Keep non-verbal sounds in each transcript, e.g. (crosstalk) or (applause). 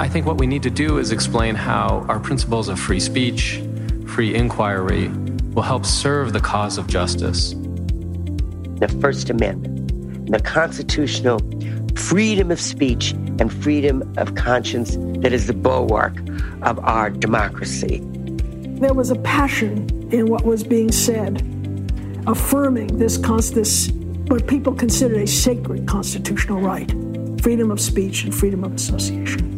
I think what we need to do is explain how our principles of free speech, free inquiry, will help serve the cause of justice. The First Amendment, the constitutional freedom of speech and freedom of conscience that is the bulwark of our democracy. There was a passion in what was being said, affirming this, this what people consider a sacred constitutional right freedom of speech and freedom of association.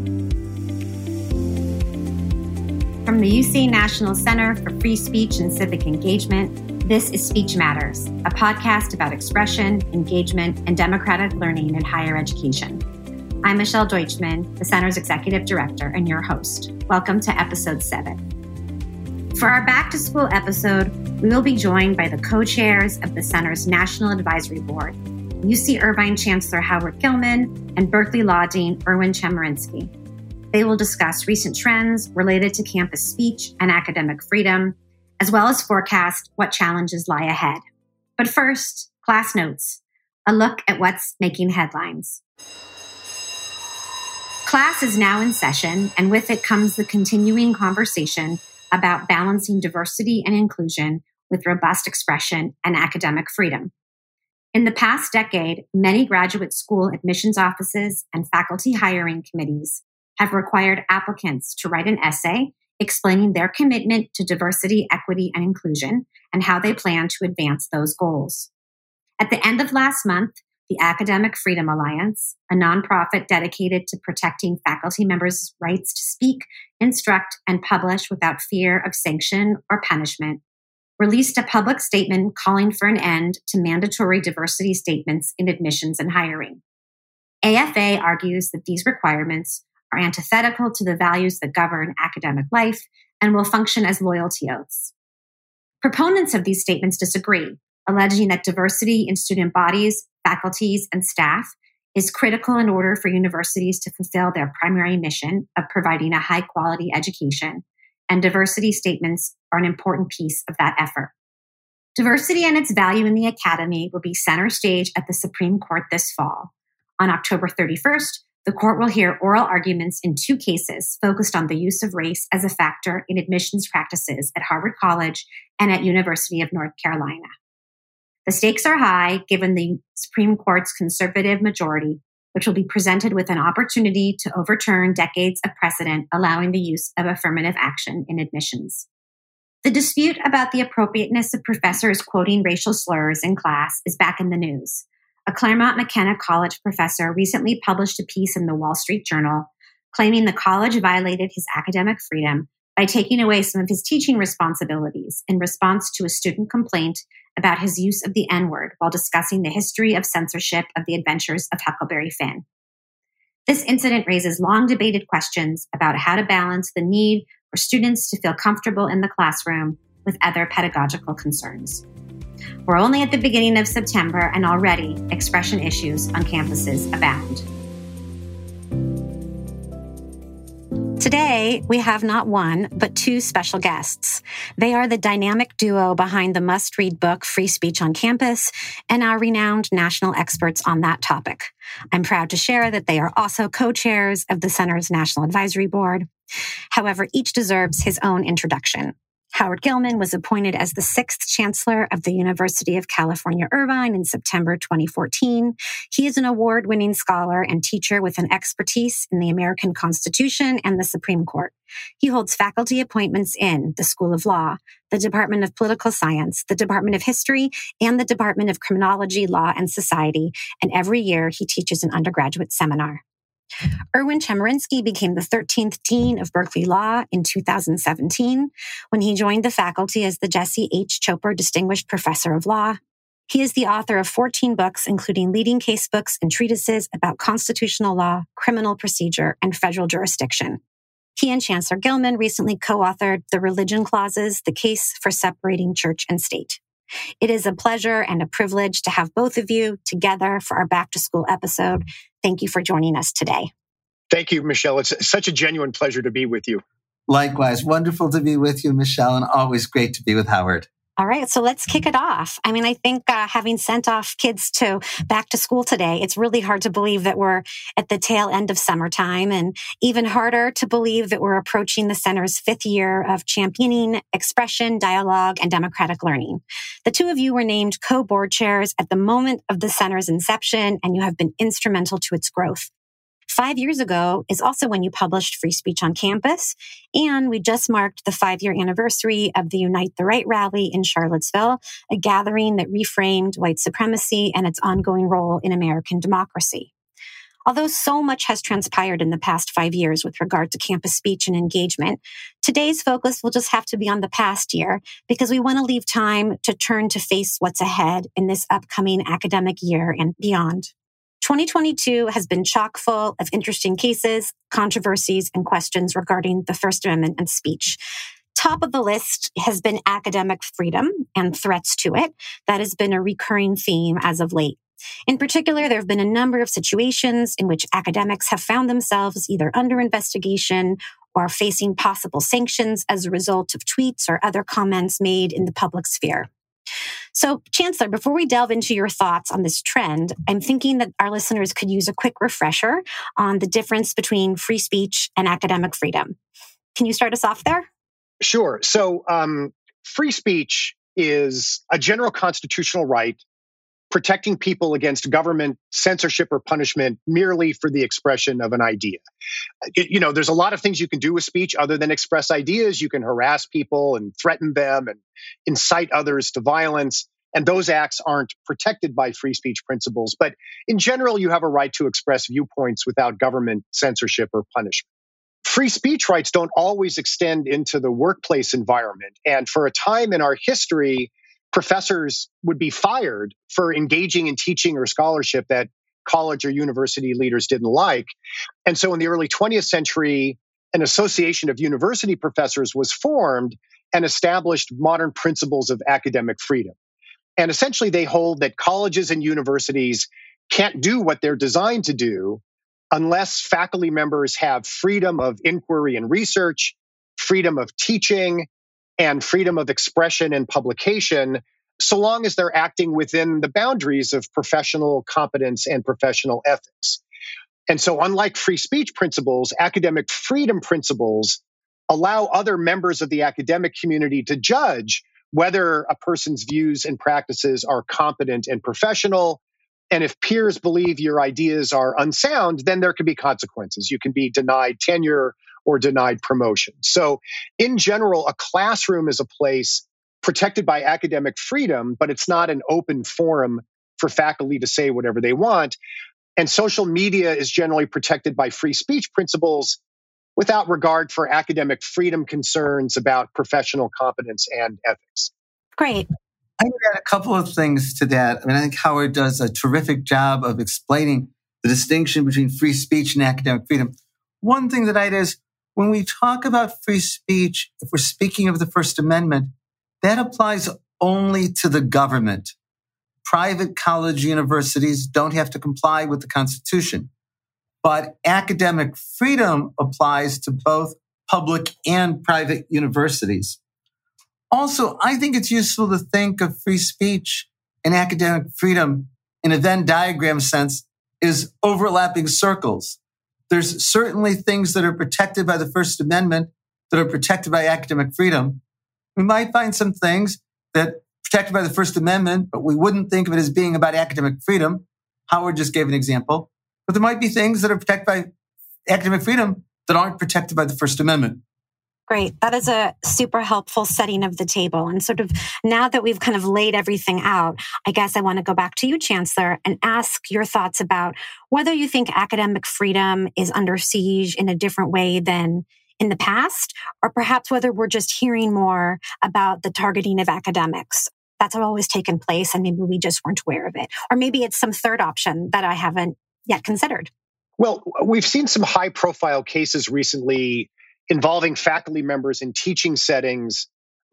From the UC National Center for Free Speech and Civic Engagement, this is Speech Matters, a podcast about expression, engagement, and democratic learning in higher education. I'm Michelle Deutchman, the Center's Executive Director and your host. Welcome to episode seven. For our back to school episode, we will be joined by the co chairs of the Center's National Advisory Board, UC Irvine Chancellor Howard Gillman and Berkeley Law Dean Erwin Chemerinsky. They will discuss recent trends related to campus speech and academic freedom, as well as forecast what challenges lie ahead. But first, class notes a look at what's making headlines. Class is now in session, and with it comes the continuing conversation about balancing diversity and inclusion with robust expression and academic freedom. In the past decade, many graduate school admissions offices and faculty hiring committees have required applicants to write an essay explaining their commitment to diversity, equity, and inclusion and how they plan to advance those goals. At the end of last month, the Academic Freedom Alliance, a nonprofit dedicated to protecting faculty members' rights to speak, instruct, and publish without fear of sanction or punishment, released a public statement calling for an end to mandatory diversity statements in admissions and hiring. AFA argues that these requirements are antithetical to the values that govern academic life and will function as loyalty oaths. Proponents of these statements disagree, alleging that diversity in student bodies, faculties, and staff is critical in order for universities to fulfill their primary mission of providing a high quality education and diversity statements are an important piece of that effort. Diversity and its value in the academy will be center stage at the Supreme Court this fall. On October 31st, the court will hear oral arguments in two cases focused on the use of race as a factor in admissions practices at Harvard College and at University of North Carolina. The stakes are high given the Supreme Court's conservative majority which will be presented with an opportunity to overturn decades of precedent allowing the use of affirmative action in admissions. The dispute about the appropriateness of professors quoting racial slurs in class is back in the news. A Claremont McKenna College professor recently published a piece in the Wall Street Journal claiming the college violated his academic freedom by taking away some of his teaching responsibilities in response to a student complaint about his use of the N word while discussing the history of censorship of the adventures of Huckleberry Finn. This incident raises long debated questions about how to balance the need for students to feel comfortable in the classroom with other pedagogical concerns. We're only at the beginning of September, and already expression issues on campuses abound. Today, we have not one, but two special guests. They are the dynamic duo behind the must read book Free Speech on Campus and our renowned national experts on that topic. I'm proud to share that they are also co chairs of the Center's National Advisory Board. However, each deserves his own introduction. Howard Gillman was appointed as the sixth chancellor of the University of California, Irvine in September 2014. He is an award winning scholar and teacher with an expertise in the American Constitution and the Supreme Court. He holds faculty appointments in the School of Law, the Department of Political Science, the Department of History, and the Department of Criminology, Law, and Society. And every year he teaches an undergraduate seminar. Erwin Chemerinsky became the 13th Dean of Berkeley Law in 2017 when he joined the faculty as the Jesse H. Choper Distinguished Professor of Law. He is the author of 14 books, including leading case books and treatises about constitutional law, criminal procedure, and federal jurisdiction. He and Chancellor Gillman recently co-authored The Religion Clauses, the case for separating church and state. It is a pleasure and a privilege to have both of you together for our back to school episode. Thank you for joining us today. Thank you, Michelle. It's such a genuine pleasure to be with you. Likewise, wonderful to be with you, Michelle, and always great to be with Howard. All right, so let's kick it off. I mean, I think uh, having sent off kids to back to school today, it's really hard to believe that we're at the tail end of summertime, and even harder to believe that we're approaching the center's fifth year of championing expression, dialogue, and democratic learning. The two of you were named co-board chairs at the moment of the center's inception, and you have been instrumental to its growth. Five years ago is also when you published Free Speech on Campus. And we just marked the five year anniversary of the Unite the Right rally in Charlottesville, a gathering that reframed white supremacy and its ongoing role in American democracy. Although so much has transpired in the past five years with regard to campus speech and engagement, today's focus will just have to be on the past year because we want to leave time to turn to face what's ahead in this upcoming academic year and beyond. 2022 has been chock full of interesting cases, controversies, and questions regarding the First Amendment and speech. Top of the list has been academic freedom and threats to it. That has been a recurring theme as of late. In particular, there have been a number of situations in which academics have found themselves either under investigation or facing possible sanctions as a result of tweets or other comments made in the public sphere. So, Chancellor, before we delve into your thoughts on this trend, I'm thinking that our listeners could use a quick refresher on the difference between free speech and academic freedom. Can you start us off there? Sure. So, um, free speech is a general constitutional right protecting people against government censorship or punishment merely for the expression of an idea. It, you know, there's a lot of things you can do with speech other than express ideas. You can harass people and threaten them and incite others to violence. And those acts aren't protected by free speech principles. But in general, you have a right to express viewpoints without government censorship or punishment. Free speech rights don't always extend into the workplace environment. And for a time in our history, professors would be fired for engaging in teaching or scholarship that college or university leaders didn't like. And so in the early 20th century, an association of university professors was formed and established modern principles of academic freedom. And essentially, they hold that colleges and universities can't do what they're designed to do unless faculty members have freedom of inquiry and research, freedom of teaching, and freedom of expression and publication, so long as they're acting within the boundaries of professional competence and professional ethics. And so, unlike free speech principles, academic freedom principles allow other members of the academic community to judge whether a person's views and practices are competent and professional. And if peers believe your ideas are unsound, then there can be consequences. You can be denied tenure or denied promotion. So, in general, a classroom is a place protected by academic freedom, but it's not an open forum for faculty to say whatever they want. And social media is generally protected by free speech principles without regard for academic freedom concerns about professional competence and ethics. Great. I would add a couple of things to that. I mean, I think Howard does a terrific job of explaining the distinction between free speech and academic freedom. One thing that I'd is when we talk about free speech, if we're speaking of the First Amendment, that applies only to the government. Private college universities don't have to comply with the Constitution. But academic freedom applies to both public and private universities. Also, I think it's useful to think of free speech and academic freedom in a Venn diagram sense is overlapping circles. There's certainly things that are protected by the First Amendment that are protected by academic freedom. We might find some things that protected by the First Amendment, but we wouldn't think of it as being about academic freedom. Howard just gave an example. But there might be things that are protected by academic freedom that aren't protected by the First Amendment. Great. That is a super helpful setting of the table. And sort of now that we've kind of laid everything out, I guess I want to go back to you, Chancellor, and ask your thoughts about whether you think academic freedom is under siege in a different way than in the past, or perhaps whether we're just hearing more about the targeting of academics. That's always taken place, and maybe we just weren't aware of it. Or maybe it's some third option that I haven't yet considered. Well, we've seen some high profile cases recently involving faculty members in teaching settings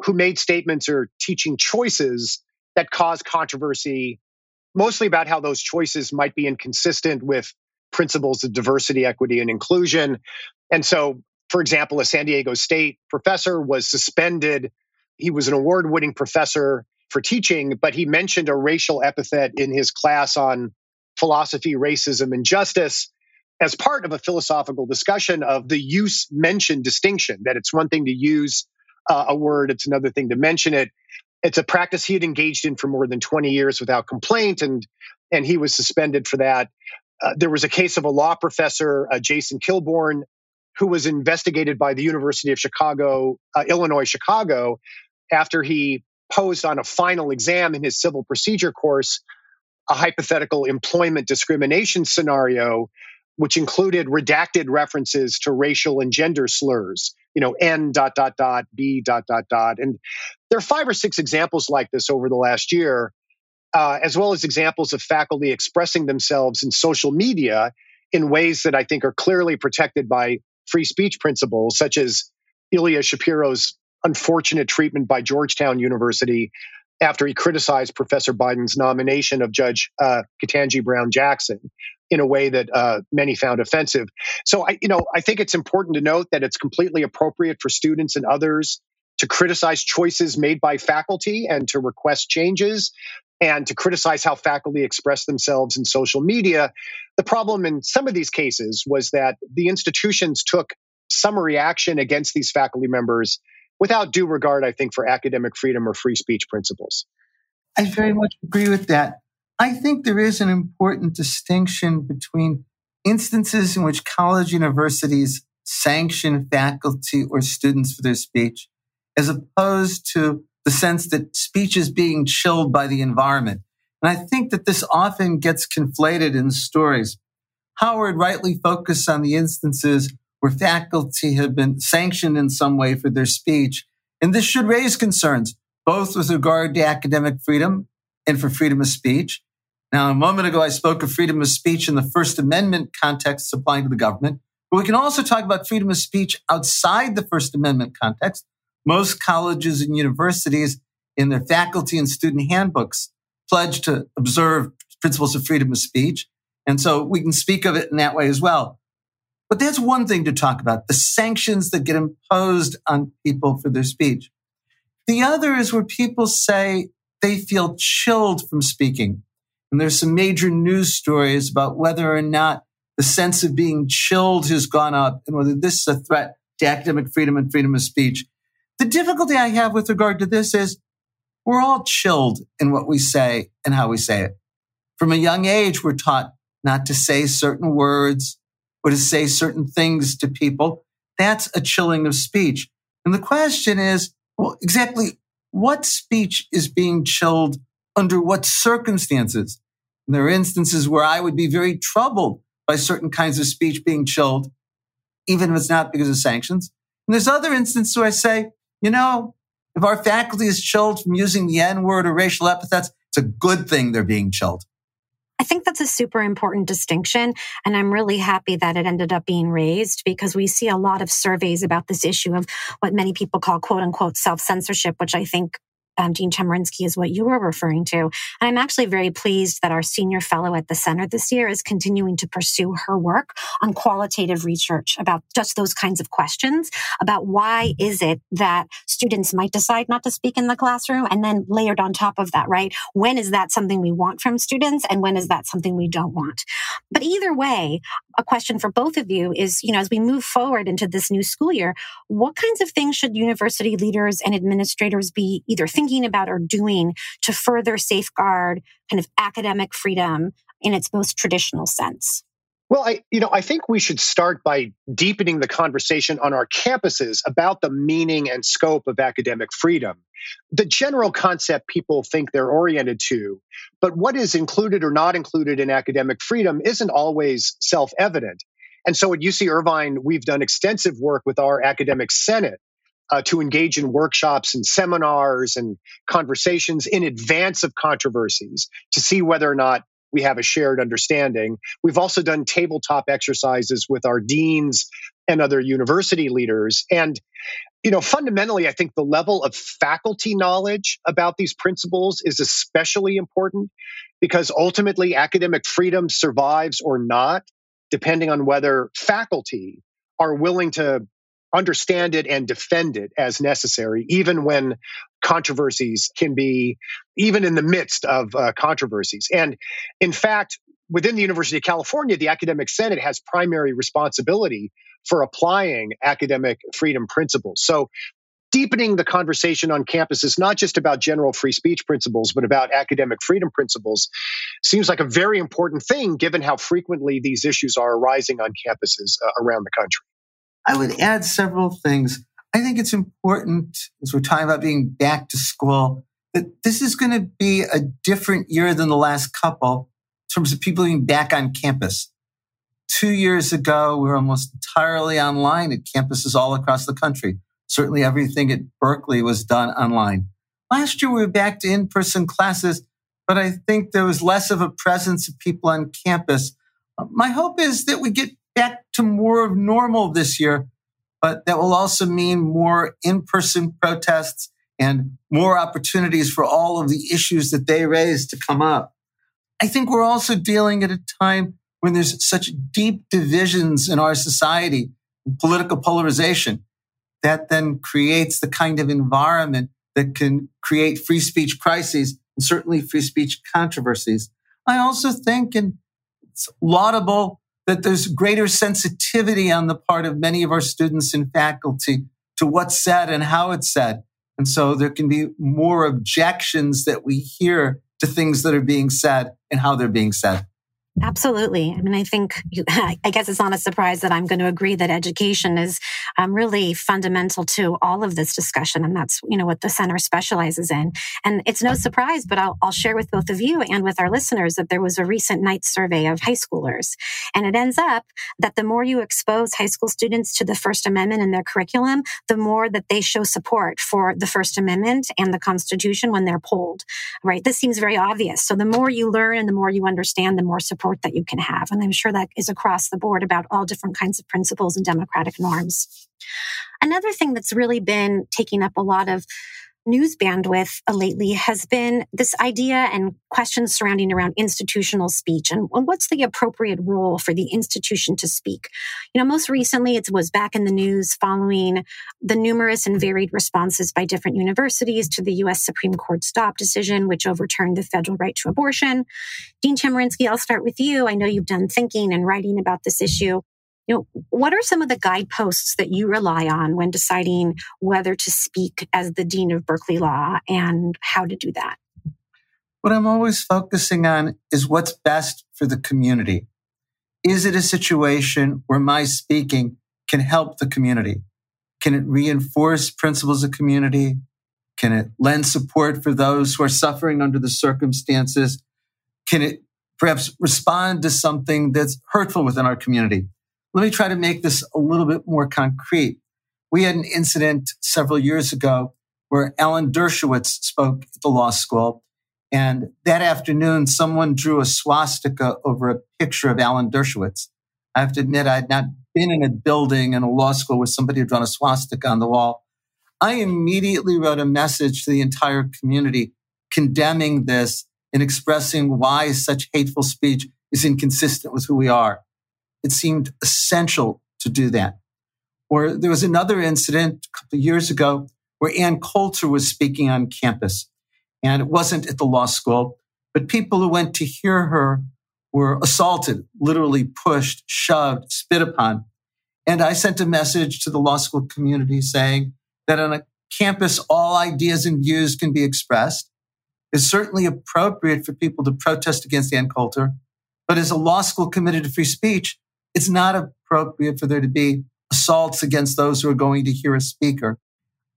who made statements or teaching choices that caused controversy, mostly about how those choices might be inconsistent with principles of diversity, equity, and inclusion. And so, for example, a San Diego State professor was suspended he was an award winning professor for teaching, but he mentioned a racial epithet in his class on philosophy, racism, and justice as part of a philosophical discussion of the use mention distinction, that it's one thing to use uh, a word, it's another thing to mention it. It's a practice he had engaged in for more than 20 years without complaint, and, and he was suspended for that. Uh, there was a case of a law professor, uh, Jason Kilborn, who was investigated by the University of Chicago, uh, Illinois, Chicago, after he posed on a final exam in his civil procedure course a hypothetical employment discrimination scenario which included redacted references to racial and gender slurs, you know, N dot dot dot, B dot dot dot. And there are five or six examples like this over the last year, uh, as well as examples of faculty expressing themselves in social media in ways that I think are clearly protected by free speech principles, such as Ilya Shapiro's unfortunate treatment by Georgetown University after he criticized Professor Biden's nomination of Judge uh, Ketanji Brown Jackson in a way that uh, many found offensive. So I, you know, I think it's important to note that it's completely appropriate for students and others to criticize choices made by faculty and to request changes and to criticize how faculty express themselves in social media. The problem in some of these cases was that the institutions took summary action against these faculty members without due regard, I think, for academic freedom or free speech principles. I very much agree with that. I think there is an important distinction between instances in which college universities sanction faculty or students for their speech, as opposed to the sense that speech is being chilled by the environment. And I think that this often gets conflated in stories. Howard rightly focused on the instances where faculty have been sanctioned in some way for their speech. And this should raise concerns, both with regard to academic freedom and for freedom of speech, now, a moment ago, I spoke of freedom of speech in the First Amendment context applying to the government, but we can also talk about freedom of speech outside the First Amendment context. Most colleges and universities in their faculty and student handbooks pledge to observe principles of freedom of speech. And so we can speak of it in that way as well. But that's one thing to talk about the sanctions that get imposed on people for their speech. The other is where people say they feel chilled from speaking. And there's some major news stories about whether or not the sense of being chilled has gone up and whether this is a threat to academic freedom and freedom of speech. The difficulty I have with regard to this is we're all chilled in what we say and how we say it. From a young age, we're taught not to say certain words or to say certain things to people. That's a chilling of speech. And the question is, well, exactly what speech is being chilled under what circumstances. And there are instances where I would be very troubled by certain kinds of speech being chilled, even if it's not because of sanctions. And there's other instances where I say, you know, if our faculty is chilled from using the N word or racial epithets, it's a good thing they're being chilled. I think that's a super important distinction. And I'm really happy that it ended up being raised because we see a lot of surveys about this issue of what many people call quote unquote self censorship, which I think um, Dean Chemerinsky is what you were referring to. And I'm actually very pleased that our senior fellow at the center this year is continuing to pursue her work on qualitative research about just those kinds of questions about why is it that students might decide not to speak in the classroom and then layered on top of that, right? When is that something we want from students and when is that something we don't want? But either way, a question for both of you is, you know, as we move forward into this new school year, what kinds of things should university leaders and administrators be either thinking thinking about or doing to further safeguard kind of academic freedom in its most traditional sense? Well, I, you know, I think we should start by deepening the conversation on our campuses about the meaning and scope of academic freedom. The general concept people think they're oriented to, but what is included or not included in academic freedom isn't always self evident. And so at UC Irvine, we've done extensive work with our academic senate uh, to engage in workshops and seminars and conversations in advance of controversies to see whether or not we have a shared understanding. We've also done tabletop exercises with our deans and other university leaders. And, you know, fundamentally, I think the level of faculty knowledge about these principles is especially important because ultimately academic freedom survives or not, depending on whether faculty are willing to understand it and defend it as necessary, even when controversies can be, even in the midst of uh, controversies. And in fact, within the University of California, the Academic Senate has primary responsibility for applying academic freedom principles. So deepening the conversation on campus is not just about general free speech principles, but about academic freedom principles seems like a very important thing given how frequently these issues are arising on campuses uh, around the country. I would add several things. I think it's important as we're talking about being back to school that this is going to be a different year than the last couple in terms of people being back on campus. Two years ago, we were almost entirely online at campuses all across the country. Certainly everything at Berkeley was done online. Last year, we were back to in-person classes, but I think there was less of a presence of people on campus. My hope is that we get back to more of normal this year, but that will also mean more in-person protests and more opportunities for all of the issues that they raise to come up. I think we're also dealing at a time when there's such deep divisions in our society, political polarization, that then creates the kind of environment that can create free speech crises and certainly free speech controversies. I also think, and it's laudable, that there's greater sensitivity on the part of many of our students and faculty to what's said and how it's said. And so there can be more objections that we hear to things that are being said and how they're being said. Absolutely. I mean, I think, you, (laughs) I guess it's not a surprise that I'm going to agree that education is um, really fundamental to all of this discussion. And that's, you know, what the center specializes in. And it's no surprise, but I'll, I'll share with both of you and with our listeners that there was a recent Knight survey of high schoolers. And it ends up that the more you expose high school students to the First Amendment in their curriculum, the more that they show support for the First Amendment and the Constitution when they're polled, right? This seems very obvious. So the more you learn and the more you understand, the more support support that you can have. And I'm sure that is across the board about all different kinds of principles and democratic norms. Another thing that's really been taking up a lot of news bandwidth lately has been this idea and questions surrounding around institutional speech and what's the appropriate role for the institution to speak. You know, most recently it was back in the news following the numerous and varied responses by different universities to the U.S. Supreme Court Dobbs decision, which overturned the federal right to abortion. Dean Chemerinsky, I'll start with you. I know you've done thinking and writing about this issue you know, what are some of the guideposts that you rely on when deciding whether to speak as the Dean of Berkeley Law and how to do that? What I'm always focusing on is what's best for the community. Is it a situation where my speaking can help the community? Can it reinforce principles of community? Can it lend support for those who are suffering under the circumstances? Can it perhaps respond to something that's hurtful within our community? Let me try to make this a little bit more concrete. We had an incident several years ago where Alan Dershowitz spoke at the law school. And that afternoon, someone drew a swastika over a picture of Alan Dershowitz. I have to admit, I had not been in a building in a law school where somebody had drawn a swastika on the wall. I immediately wrote a message to the entire community condemning this and expressing why such hateful speech is inconsistent with who we are it seemed essential to do that. Or there was another incident a couple of years ago where Ann Coulter was speaking on campus. And it wasn't at the law school, but people who went to hear her were assaulted, literally pushed, shoved, spit upon. And I sent a message to the law school community saying that on a campus, all ideas and views can be expressed. It's certainly appropriate for people to protest against Ann Coulter. But as a law school committed to free speech, it's not appropriate for there to be assaults against those who are going to hear a speaker.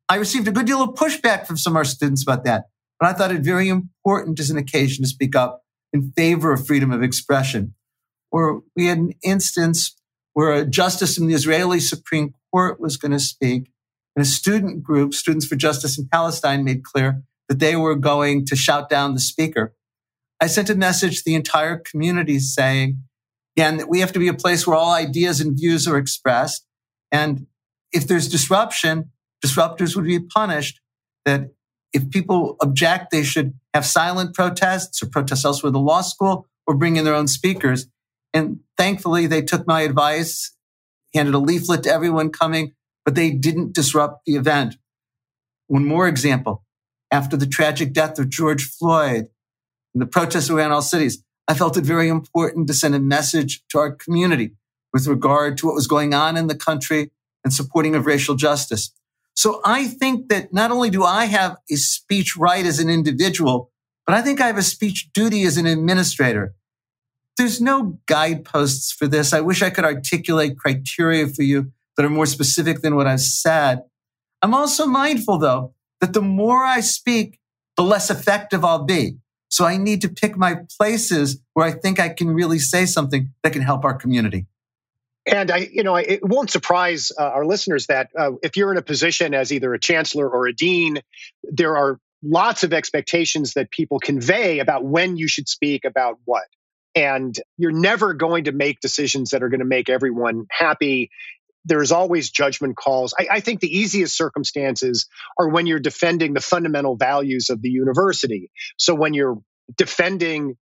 I received a good deal of pushback from some of our students about that, but I thought it very important as an occasion to speak up in favor of freedom of expression. Or we had an instance where a justice in the Israeli Supreme Court was going to speak, and a student group, Students for Justice in Palestine, made clear that they were going to shout down the speaker. I sent a message to the entire community saying, and we have to be a place where all ideas and views are expressed. And if there's disruption, disruptors would be punished. That if people object, they should have silent protests or protests elsewhere the law school or bring in their own speakers. And thankfully, they took my advice, handed a leaflet to everyone coming, but they didn't disrupt the event. One more example. After the tragic death of George Floyd and the protests around all cities, I felt it very important to send a message to our community with regard to what was going on in the country and supporting of racial justice. So I think that not only do I have a speech right as an individual, but I think I have a speech duty as an administrator. There's no guideposts for this. I wish I could articulate criteria for you that are more specific than what I've said. I'm also mindful, though, that the more I speak, the less effective I'll be. So I need to pick my places where I think I can really say something that can help our community. And I, you know, it won't surprise uh, our listeners that uh, if you're in a position as either a chancellor or a dean, there are lots of expectations that people convey about when you should speak about what. And you're never going to make decisions that are going to make everyone happy. There's always judgment calls. I, I think the easiest circumstances are when you're defending the fundamental values of the university. So when you're defending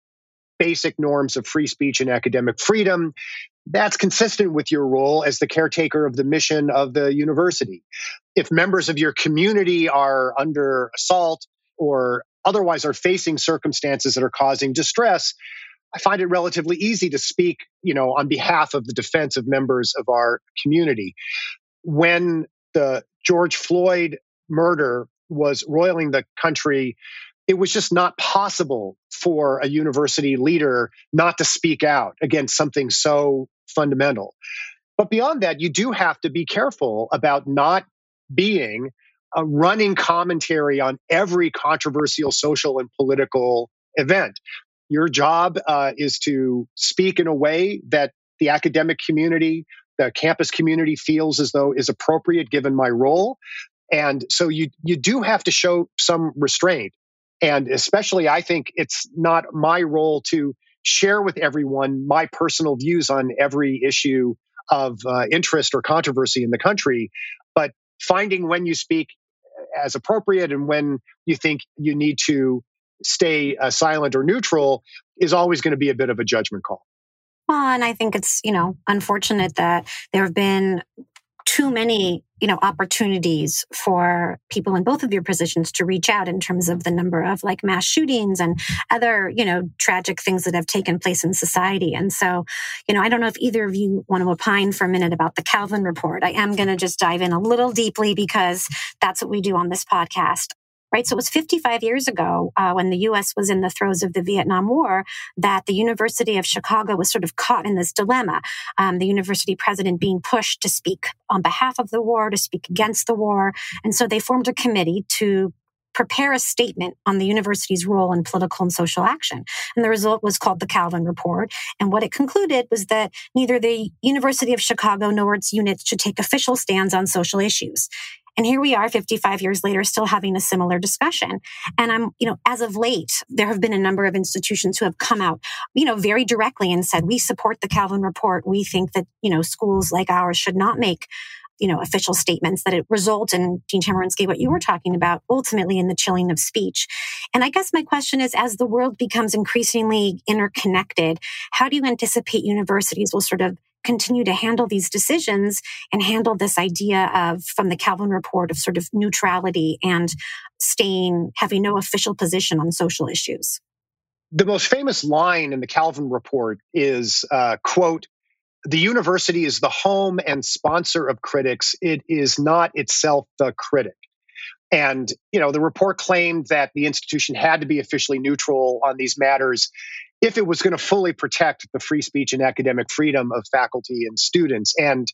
basic norms of free speech and academic freedom, that's consistent with your role as the caretaker of the mission of the university. If members of your community are under assault or otherwise are facing circumstances that are causing distress, I find it relatively easy to speak, you know, on behalf of the defense of members of our community. When the George Floyd murder was roiling the country, it was just not possible for a university leader not to speak out against something so fundamental. But beyond that, you do have to be careful about not being a running commentary on every controversial social and political event. Your job uh, is to speak in a way that the academic community, the campus community feels as though is appropriate given my role. And so you you do have to show some restraint. And especially I think it's not my role to share with everyone my personal views on every issue of uh, interest or controversy in the country, but finding when you speak as appropriate and when you think you need to stay uh, silent or neutral is always going to be a bit of a judgment call. Well, and I think it's, you know, unfortunate that there have been too many you know opportunities for people in both of your positions to reach out in terms of the number of like mass shootings and other you know tragic things that have taken place in society. And so you know i don't know if either of you want to opine for a minute about the Kalven report. I am going to just dive in a little deeply because that's what we do on this podcast right? So it was 55 years ago uh, when the US was in the throes of the Vietnam War that the University of Chicago was sort of caught in this dilemma. Um, the university president being pushed to speak on behalf of the war, to speak against the war. And so they formed a committee to prepare a statement on the university's role in political and social action. And the result was called the Kalven Report. And what it concluded was that neither the University of Chicago nor its units should take official stands on social issues. And here we are 55 years later, still having a similar discussion. And I'm, you know, as of late, there have been a number of institutions who have come out, you know, very directly and said, we support the Kalven report. We think that, you know, schools like ours should not make you know, official statements that it result in Dean Chemerinsky, what you were talking about, ultimately in the chilling of speech. And I guess my question is, as the world becomes increasingly interconnected, how do you anticipate universities will sort of continue to handle these decisions and handle this idea of from the Kalven report of sort of neutrality and staying having no official position on social issues. The most famous line in the Kalven report is uh, quote the university is the home and sponsor of critics. It is not itself the critic. And you know, the report claimed that the institution had to be officially neutral on these matters if it was going to fully protect the free speech and academic freedom of faculty and students. And,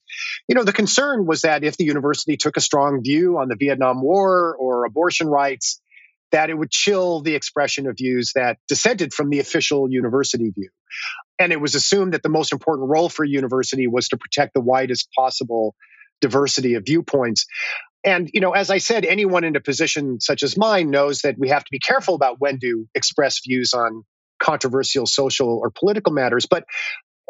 you know, the concern was that if the university took a strong view on the Vietnam War or abortion rights, that it would chill the expression of views that dissented from the official university view. And it was assumed that the most important role for a university was to protect the widest possible diversity of viewpoints. And, you know, as I said, anyone in a position such as mine knows that we have to be careful about when to express views on controversial social or political matters. But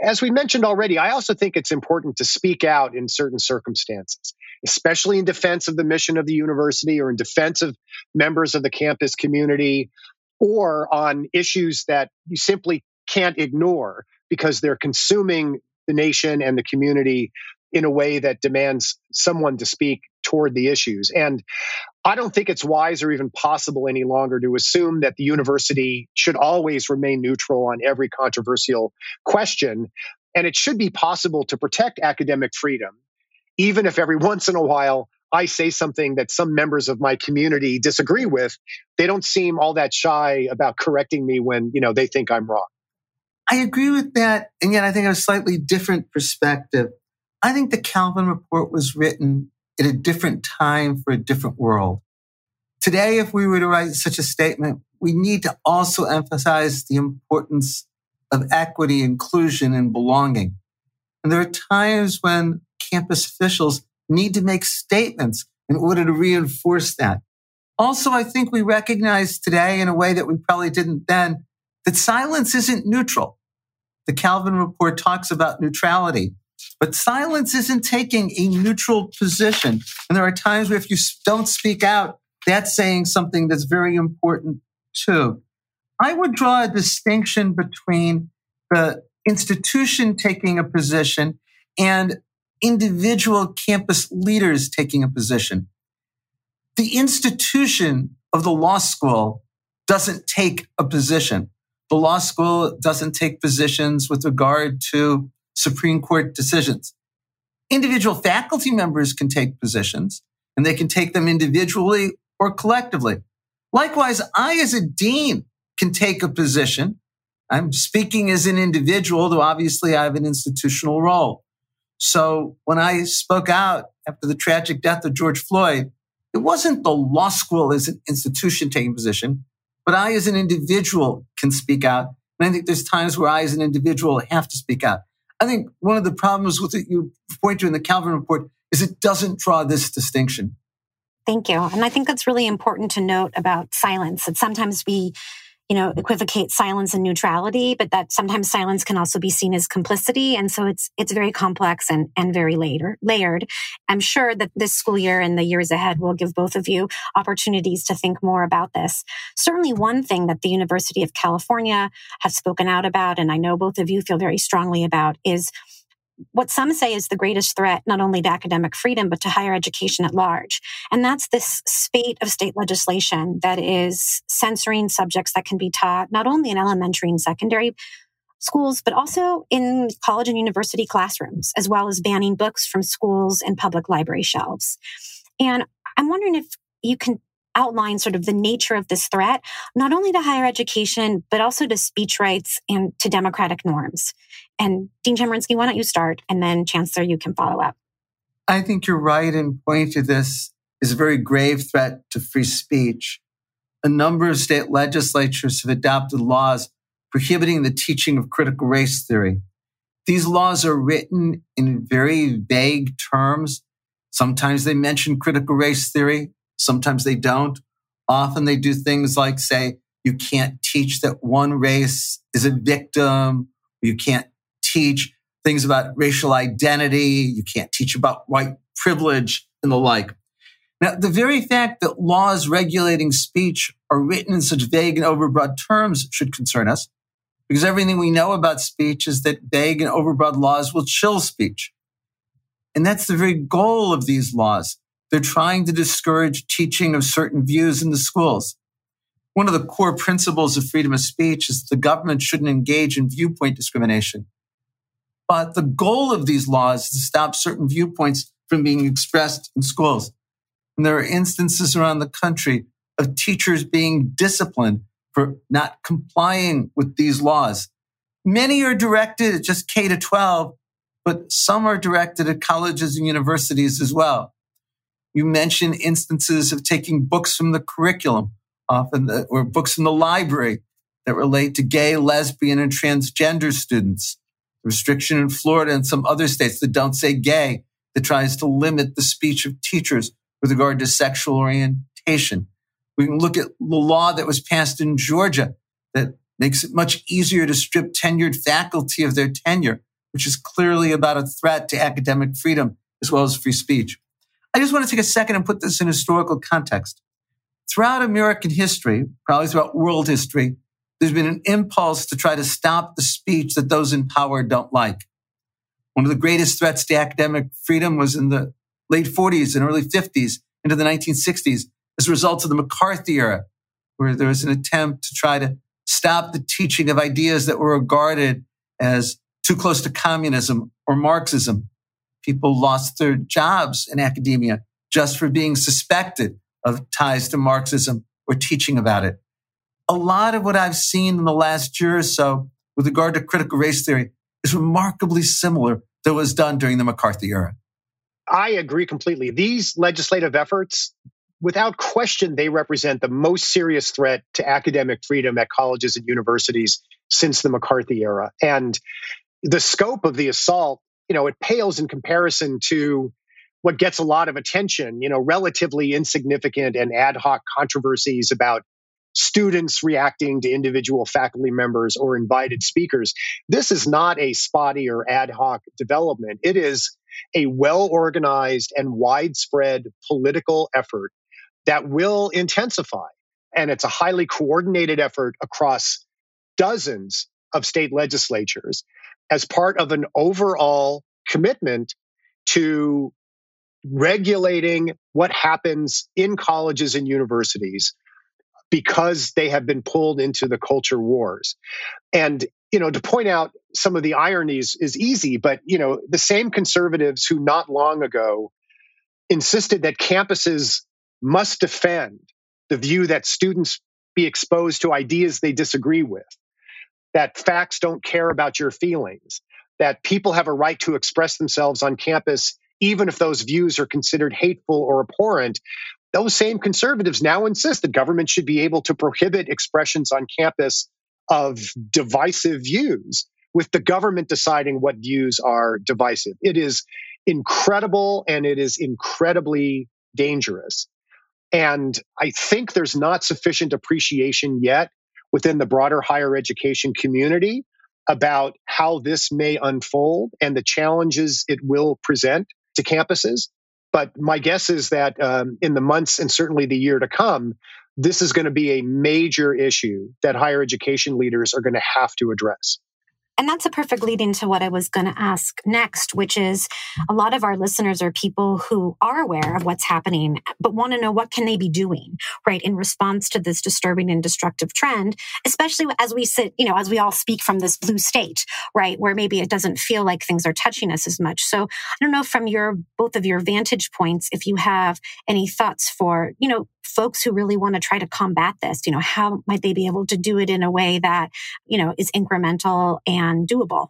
as we mentioned already, I also think it's important to speak out in certain circumstances, especially in defense of the mission of the university or in defense of members of the campus community or on issues that you simply can't ignore because they're consuming the nation and the community in a way that demands someone to speak toward the issues. And I don't think it's wise or even possible any longer to assume that the university should always remain neutral on every controversial question. And it should be possible to protect academic freedom, even if every (laughs) once in a while I say something that some members of my community disagree with. They don't seem all that shy about correcting me when, you know, they think I'm wrong. I agree with that. And yet I think I have a slightly different perspective. I think the Kalven report was written at a different time for a different world. Today, if we were to write such a statement, we need to also emphasize the importance of equity, inclusion, and belonging. And there are times when campus officials need to make statements in order to reinforce that. Also, I think we recognize today in a way that we probably didn't then that silence isn't neutral. The Kalven report talks about neutrality. But silence isn't taking a neutral position. And there are times where if you don't speak out, that's saying something that's very important too. I would draw a distinction between the institution taking a position and individual campus leaders taking a position. The institution of the law school doesn't take a position. The law school doesn't take positions with regard to Supreme Court decisions. Individual faculty members can take positions and they can take them individually or collectively. Likewise, I as a dean can take a position. I'm speaking as an individual, though obviously I have an institutional role. So when I spoke out after the tragic death of George Floyd, it wasn't the law school as an institution taking position, but I as an individual can speak out. And I think there's times where I as an individual have to speak out. I think one of the problems with it you point to in the Kalven report is it doesn't draw this distinction. Thank you. And I think that's really important to note about silence. That sometimes we you know, equivocate silence and neutrality, but that sometimes silence can also be seen as complicity. And so it's, it's very complex and, and very later, layered. I'm sure that this school year and the years ahead will give both of you opportunities to think more about this. Certainly one thing that the University of California has spoken out about, and I know both of you feel very strongly about is what some say is the greatest threat, not only to academic freedom, but to higher education at large. And that's this spate of state legislation that is censoring subjects that can be taught not only in elementary and secondary schools, but also in college and university classrooms, as well as banning books from schools and public library shelves. And I'm wondering if you can outline sort of the nature of this threat, not only to higher education, but also to speech rights and to democratic norms. And Dean Chemerinsky, why don't you start? And then Chancellor, you can follow up. I think you're right in pointing to this is a very grave threat to free speech. A number of state legislatures have adopted laws prohibiting the teaching of critical race theory. These laws are written in very vague terms. Sometimes they mention critical race theory. Sometimes they don't. Often they do things like say, you can't teach that one race is a victim. You can't teach things about racial identity. You can't teach about white privilege and the like. Now, the very fact that laws regulating speech are written in such vague and overbroad terms should concern us because everything we know about speech is that vague and overbroad laws will chill speech. And that's the very goal of these laws they're trying to discourage teaching of certain views in the schools. One of the core principles of freedom of speech is the government shouldn't engage in viewpoint discrimination. But the goal of these laws is to stop certain viewpoints from being expressed in schools. And there are instances around the country of teachers being disciplined for not complying with these laws. Many are directed at just K to 12, but some are directed at colleges and universities as well. You mentioned instances of taking books from the curriculum, often the, or books from the library that relate to gay, lesbian, and transgender students. Restriction in Florida and some other states that don't say gay that tries to limit the speech of teachers with regard to sexual orientation. We can look at the law that was passed in Georgia that makes it much easier to strip tenured faculty of their tenure, which is clearly about a threat to academic freedom as well as free speech. I just want to take a second and put this in historical context. Throughout American history, probably throughout world history, there's been an impulse to try to stop the speech that those in power don't like. One of the greatest threats to academic freedom was in the late 40s and early 50s into the 1960s as a result of the McCarthy era, where there was an attempt to try to stop the teaching of ideas that were regarded as too close to communism or Marxism. People lost their jobs in academia just for being suspected of ties to Marxism or teaching about it. A lot of what I've seen in the last year or so with regard to critical race theory is remarkably similar to what was done during the McCarthy era. I agree completely. These legislative efforts, without question, they represent the most serious threat to academic freedom at colleges and universities since the McCarthy era. And the scope of the assault, you know, it pales in comparison to what gets a lot of attention, you know, relatively insignificant and ad hoc controversies about students reacting to individual faculty members or invited speakers. This is not a spotty or ad hoc development. It is a well organized and widespread political effort that will intensify. And it's a highly coordinated effort across dozens of state legislatures as part of an overall commitment to regulating what happens in colleges and universities because they have been pulled into the culture wars. And, you know, to point out some of the ironies is easy, but, you know, the same conservatives who not long ago insisted that campuses must defend the view that students be exposed to ideas they disagree with, that facts don't care about your feelings, that people have a right to express themselves on campus even if those views are considered hateful or abhorrent, those same conservatives now insist that government should be able to prohibit expressions on campus of divisive views, with the government deciding what views are divisive. It is incredible and it is incredibly dangerous. And I think there's not sufficient appreciation yet within the broader higher education community about how this may unfold and the challenges it will present to campuses. But my guess is that um, in the months and certainly the year to come, this is going to be a major issue that higher education leaders are going to have to address. And that's a perfect lead into what I was going to ask next, which is a lot of our listeners are people who are aware of what's happening, but want to know what can they be doing, right, in response to this disturbing and destructive trend, especially as we sit, you know, as we all speak from this blue state, right, where maybe it doesn't feel like things are touching us as much. So I don't know from your, both of your vantage points, if you have any thoughts for, you know, folks who really want to try to combat this, you know, how might they be able to do it in a way that, you know, is incremental and doable?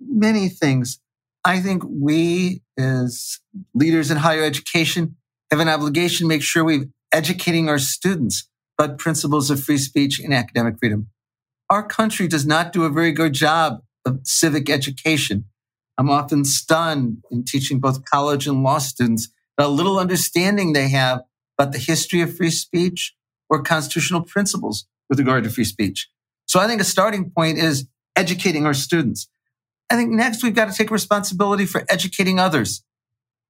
Many things. I think we as leaders in higher education have an obligation to make sure we're educating our students about principles of free speech and academic freedom. Our country does not do a very good job of civic education. I'm often stunned in teaching both college and law students the little understanding they have about the history of free speech or constitutional principles with regard to free speech. So I think a starting point is educating our students. I think next we've got to take responsibility for educating others.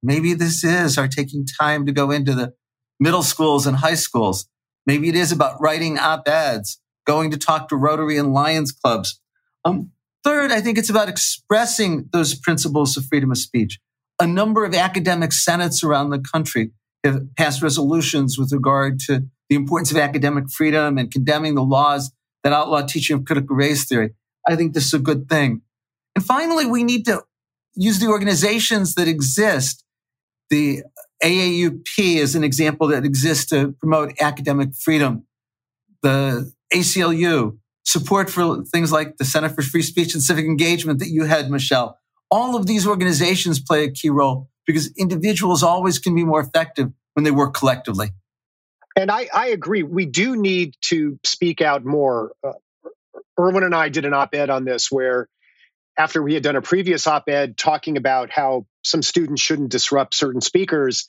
Maybe this is our taking time to go into the middle schools and high schools. Maybe it is about writing op-eds, going to talk to Rotary and Lions clubs. Um, third, I think it's about expressing those principles of freedom of speech. A number of academic senates around the country have passed resolutions with regard to the importance of academic freedom and condemning the laws that outlaw teaching of critical race theory. I think this is a good thing. And finally, we need to use the organizations that exist. The AAUP is an example that exists to promote academic freedom. The ACLU, support for things like the Center for Free Speech and Civic Engagement that you had, Michelle. All of these organizations play a key role because individuals always can be more effective when they work collectively. And I, I agree. We do need to speak out more. Uh, Erwin and I did an op ed on this where, after we had done a previous op ed talking about how some students shouldn't disrupt certain speakers,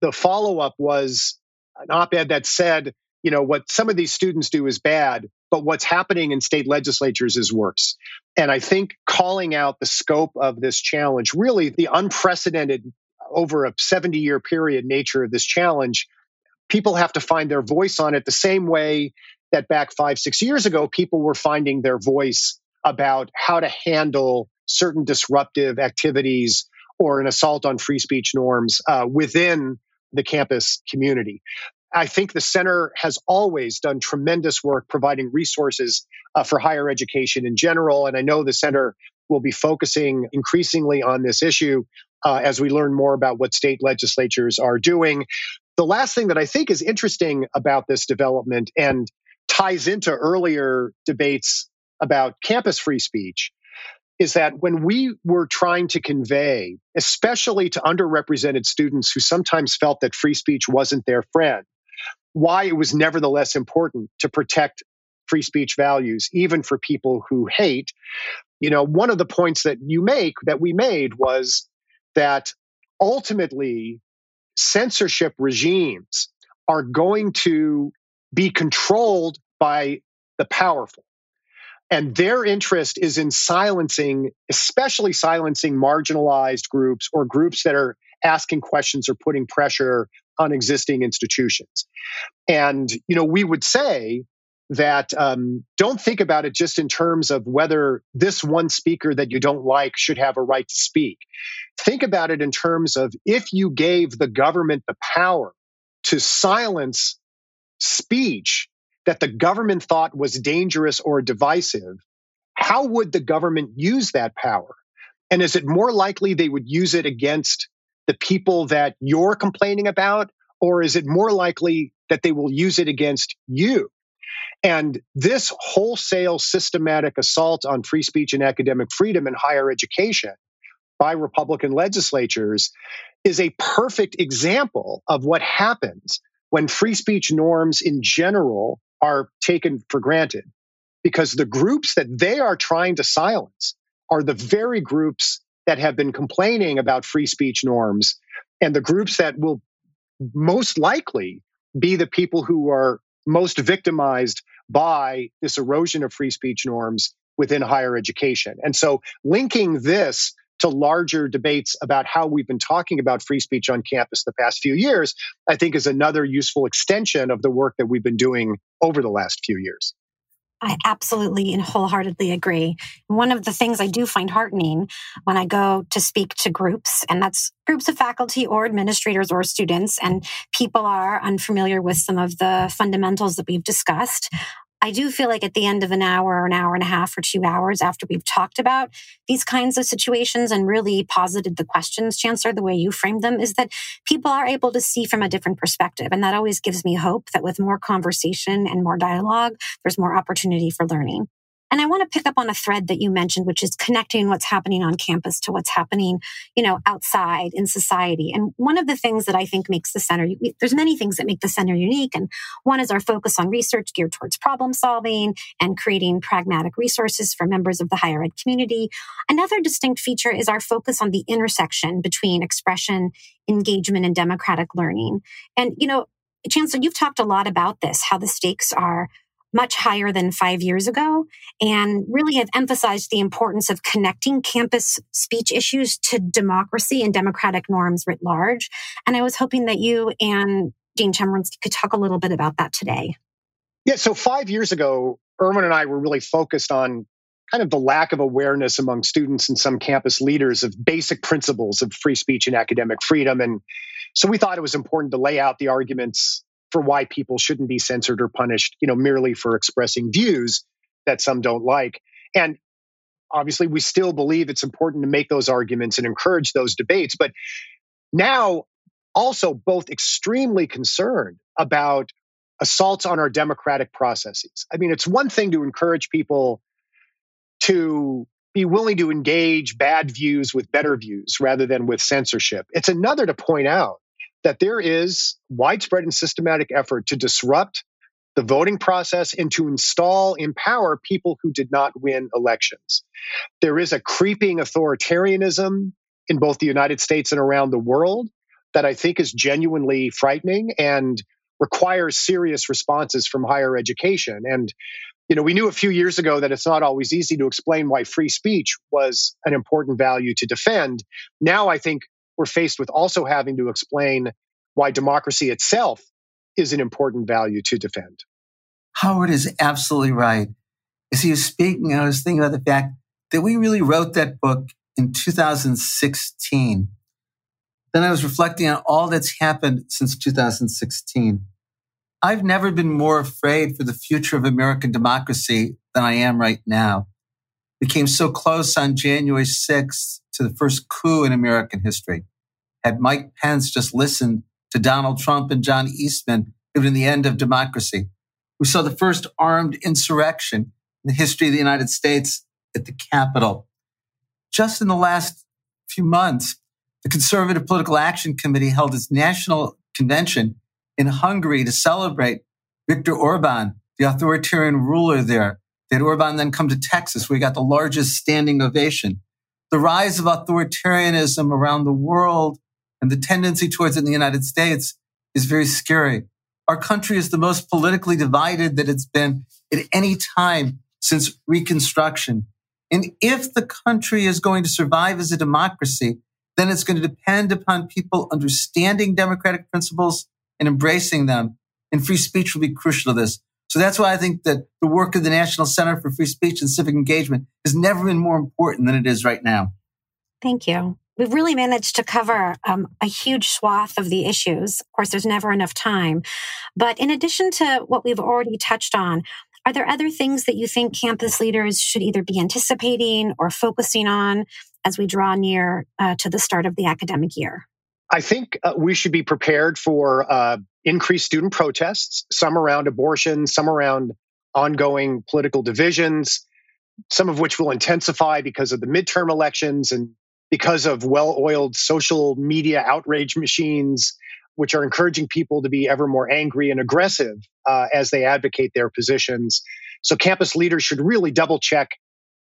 the follow up was an op ed that said, you know, what some of these students do is bad, but what's happening in state legislatures is worse. And I think calling out the scope of this challenge, really the unprecedented over a 70 year period nature of this challenge, people have to find their voice on it the same way that back five, six years ago, people were finding their voice about how to handle certain disruptive activities or an assault on free speech norms uh, within the campus community. I think the center has always done tremendous work providing resources uh, for higher education in general. And I know the center will be focusing increasingly on this issue uh, as we learn more about what state legislatures are doing. The last thing that I think is interesting about this development and ties into earlier debates about campus free speech is that when we were trying to convey, especially to underrepresented students who sometimes felt that free speech wasn't their friend, why it was nevertheless important to protect free speech values, even for people who hate. You know, one of the points that you make, that we made, was that ultimately censorship regimes are going to be controlled by the powerful. And their interest is in silencing, especially silencing marginalized groups or groups that are asking questions or putting pressure on existing institutions. And, you know, we would say that um, don't think about it just in terms of whether this one speaker that you don't like should have a right to speak. Think about it in terms of if you gave the government the power to silence speech that the government thought was dangerous or divisive, how would the government use that power? And is it more likely they would use it against the people that you're complaining about? Or is it more likely that they will use it against you? And this wholesale systematic assault on free speech and academic freedom in higher education by Republican legislatures is a perfect example of what happens when free speech norms in general are taken for granted. Because the groups that they are trying to silence are the very groups that have been complaining about free speech norms and the groups that will most likely be the people who are most victimized by this erosion of free speech norms within higher education. And so linking this to larger debates about how we've been talking about free speech on campus the past few years, I think is another useful extension of the work that we've been doing over the last few years. I absolutely and wholeheartedly agree. One of the things I do find heartening when I go to speak to groups, and that's groups of faculty or administrators or students, and people are unfamiliar with some of the fundamentals that we've discussed, I do feel like at the end of an hour or an hour and a half or two hours after we've talked about these kinds of situations and really posited the questions, Chancellor, the way you framed them, is that people are able to see from a different perspective. And that always gives me hope that with more conversation and more dialogue, there's more opportunity for learning. And I want to pick up on a thread that you mentioned, which is connecting what's happening on campus to what's happening, you know, outside in society. And one of the things that I think makes the center, there's many things that make the center unique. And one is our focus on research geared towards problem solving and creating pragmatic resources for members of the higher ed community. Another distinct feature is our focus on the intersection between expression, engagement, and democratic learning. And, you know, Chancellor, you've talked a lot about this, how the stakes are much higher than five years ago and really have emphasized the importance of connecting campus speech issues to democracy and democratic norms writ large. And I was hoping that you and Dean Chemerinsky could talk a little bit about that today. Yeah, so five years ago, Erwin and I were really focused on kind of the lack of awareness among students and some campus leaders of basic principles of free speech and academic freedom. And so we thought it was important to lay out the arguments for why people shouldn't be censored or punished, you know, merely for expressing views that some don't like. And obviously, we still believe it's important to make those arguments and encourage those debates. But now, also, both extremely concerned about assaults on our democratic processes. I mean, it's one thing to encourage people to be willing to engage bad views with better views rather than with censorship. It's another to point out that there is widespread and systematic effort to disrupt the voting process and to install, empower people who did not win elections. There is a creeping authoritarianism in both the United States and around the world that I think is genuinely frightening and requires serious responses from higher education. And, you know, we knew a few years ago that it's not always easy to explain why free speech was an important value to defend. Now I think we're faced with also having to explain why democracy itself is an important value to defend. Howard is absolutely right. As he was speaking, I was thinking about the fact that we really wrote that book in 2016. Then I was reflecting on all that's happened since 2016. I've never been more afraid for the future of American democracy than I am right now. We came so close on January 6th to the first coup in American history. Had Mike Pence just listened to Donald Trump and John Eastman, would have the end of democracy. We saw the first armed insurrection in the history of the United States at the Capitol. Just in the last few months, the Conservative Political Action Committee held its national convention in Hungary to celebrate Viktor Orban, the authoritarian ruler there. That Orban then come to Texas, where he got the largest standing ovation. The rise of authoritarianism around the world and the tendency towards it in the United States is very scary. Our country is the most politically divided that it's been at any time since Reconstruction. And if the country is going to survive as a democracy, then it's going to depend upon people understanding democratic principles and embracing them. And free speech will be crucial to this. So that's why I think that the work of the National Center for Free Speech and Civic Engagement has never been more important than it is right now. Thank you. We've really managed to cover um, a huge swath of the issues. Of course, there's never enough time. But in addition to what we've already touched on, are there other things that you think campus leaders should either be anticipating or focusing on as we draw near uh, to the start of the academic year? I think uh, we should be prepared for uh, increased student protests, some around abortion, some around ongoing political divisions, some of which will intensify because of the midterm elections and because of well oiled social media outrage machines, which are encouraging people to be ever more angry and aggressive uh, as they advocate their positions. So, campus leaders should really double check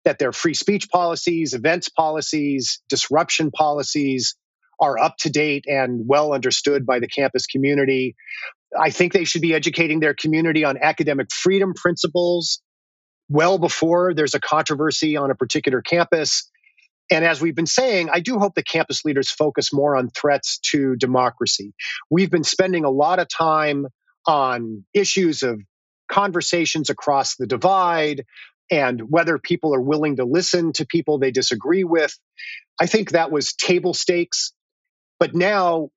that their free speech policies, events policies, disruption policies, are up to date and well understood by the campus community. I think they should be educating their community on academic freedom principles well before there's a controversy on a particular campus. And as we've been saying, I do hope the campus leaders focus more on threats to democracy. We've been spending a lot of time on issues of conversations across the divide and whether people are willing to listen to people they disagree with. I think that was table stakes but now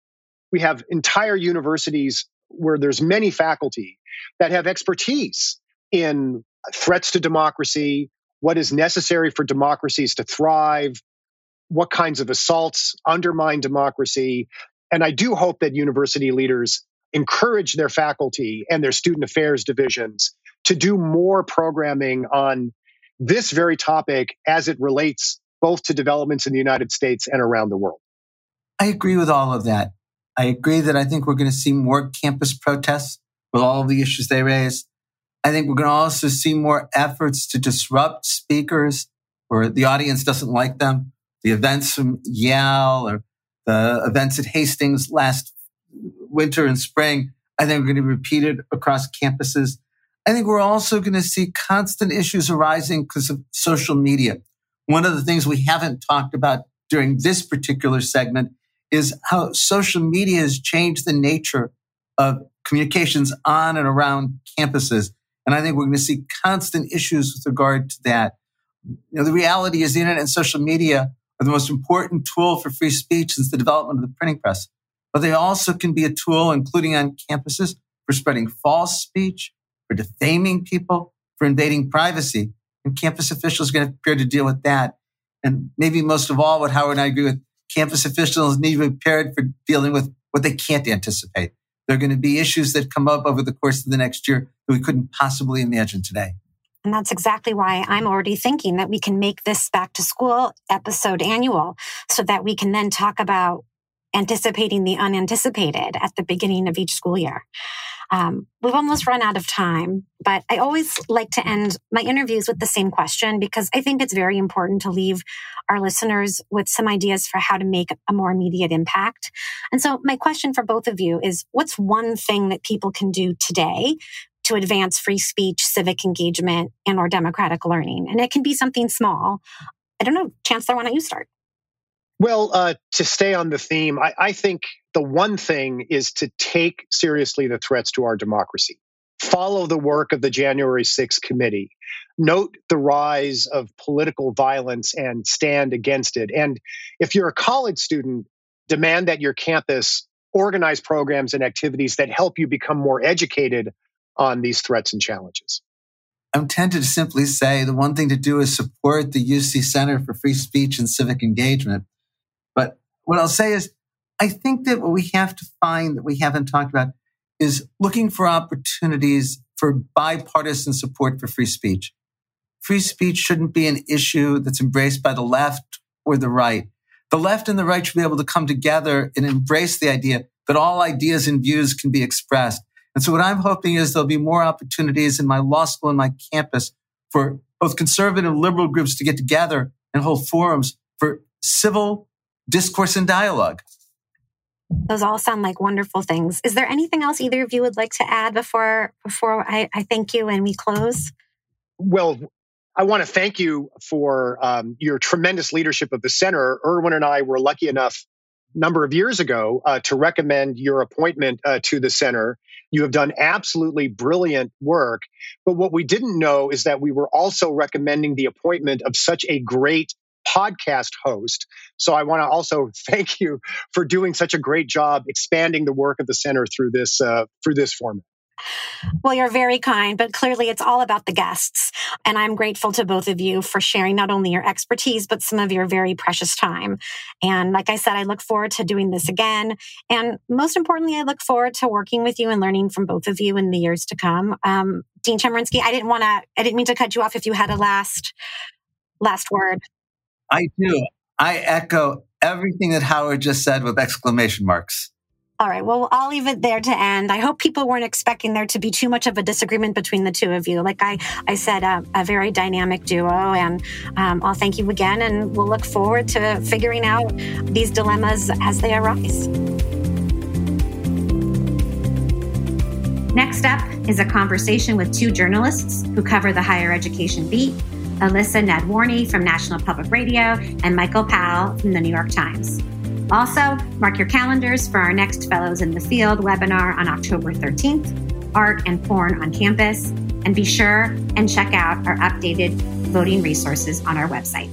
we have entire universities where there's many faculty that have expertise in threats to democracy, what is necessary for democracies to thrive, what kinds of assaults undermine democracy. And I do hope that university leaders encourage their faculty and their student affairs divisions to do more programming on this very topic as it relates both to developments in the United States and around the world. I agree with all of that. I agree that I think we're going to see more campus protests with all of the issues they raise. I think we're going to also see more efforts to disrupt speakers where the audience doesn't like them. The events from Yale or the events at Hastings last winter and spring, I think we're going to be repeated across campuses. I think we're also going to see constant issues arising because of social media. One of the things we haven't talked about during this particular segment is how social media has changed the nature of communications on and around campuses. And I think we're going to see constant issues with regard to that. You know, the reality is the internet and social media are the most important tool for free speech since the development of the printing press. But they also can be a tool, including on campuses, for spreading false speech, for defaming people, for invading privacy. And campus officials are going to prepare to deal with that. And maybe most of all, what Howard and I agree with, campus officials need to be prepared for dealing with what they can't anticipate. There are going to be issues that come up over the course of the next year that we couldn't possibly imagine today. And that's exactly why I'm already thinking that we can make this back to school episode annual so that we can then talk about anticipating the unanticipated at the beginning of each school year. Um, we've almost run out of time, but I always like to end my interviews with the same question because I think it's very important to leave our listeners with some ideas for how to make a more immediate impact. And so my question for both of you is what's one thing that people can do today to advance free speech, civic engagement, and or democratic learning? And it can be something small. I don't know, Chancellor, why don't you start? Well, uh, to stay on the theme, I, I think the one thing is to take seriously the threats to our democracy. follow the work of the January 6th committee, note the rise of political violence and stand against it. And if you're a college student, demand that your campus organize programs and activities that help you become more educated on these threats and challenges. I'm tempted to simply say the one thing to do is support the UC Center for Free Speech and Civic Engagement. What I'll say is, I think that what we have to find that we haven't talked about is looking for opportunities for bipartisan support for free speech. Free speech shouldn't be an issue that's embraced by the left or the right. The left and the right should be able to come together and embrace the idea that all ideas and views can be expressed. And so what I'm hoping is there'll be more opportunities in my law school and my campus for both conservative and liberal groups to get together and hold forums for civil discourse and dialogue. Those all sound like wonderful things. Is there anything else either of you would like to add before before I, I thank you and we close? Well, I want to thank you for um, your tremendous leadership of the center. Erwin and I were lucky enough a number of years ago uh, to recommend your appointment uh, to the center. You have done absolutely brilliant work. But what we didn't know is that we were also recommending the appointment of such a great podcast host. So I want to also (laughs) thank you for doing such a great job expanding the work of the center through this uh, through this format. Well, you're very kind, but clearly it's all about the guests. And I'm grateful to both of you for sharing not only your expertise, but some of your very precious time. And like I said, I look forward to doing this again. And most importantly, I look forward to working with you and learning from both of you in the years to come. Um, Dean Chemerinsky, I didn't want to, I didn't mean to cut you off if you had a last, last word. I do. I echo everything that Howard just said with exclamation marks. All right. Well, I'll leave it there to end. I hope people weren't expecting there to be too much of a disagreement between the two of you. Like I, I said, uh, a very dynamic duo. And um, I'll thank you again. And we'll look forward to figuring out these dilemmas as they arise. Next up is a conversation with two journalists who cover the higher education beat Elissa Nadworny from National Public Radio and Michael Powell from the New York Times. Also, mark your calendars for our next Fellows in the Field webinar on October 13th, Art and Porn on Campus, and be sure and check out our updated voting resources on our website.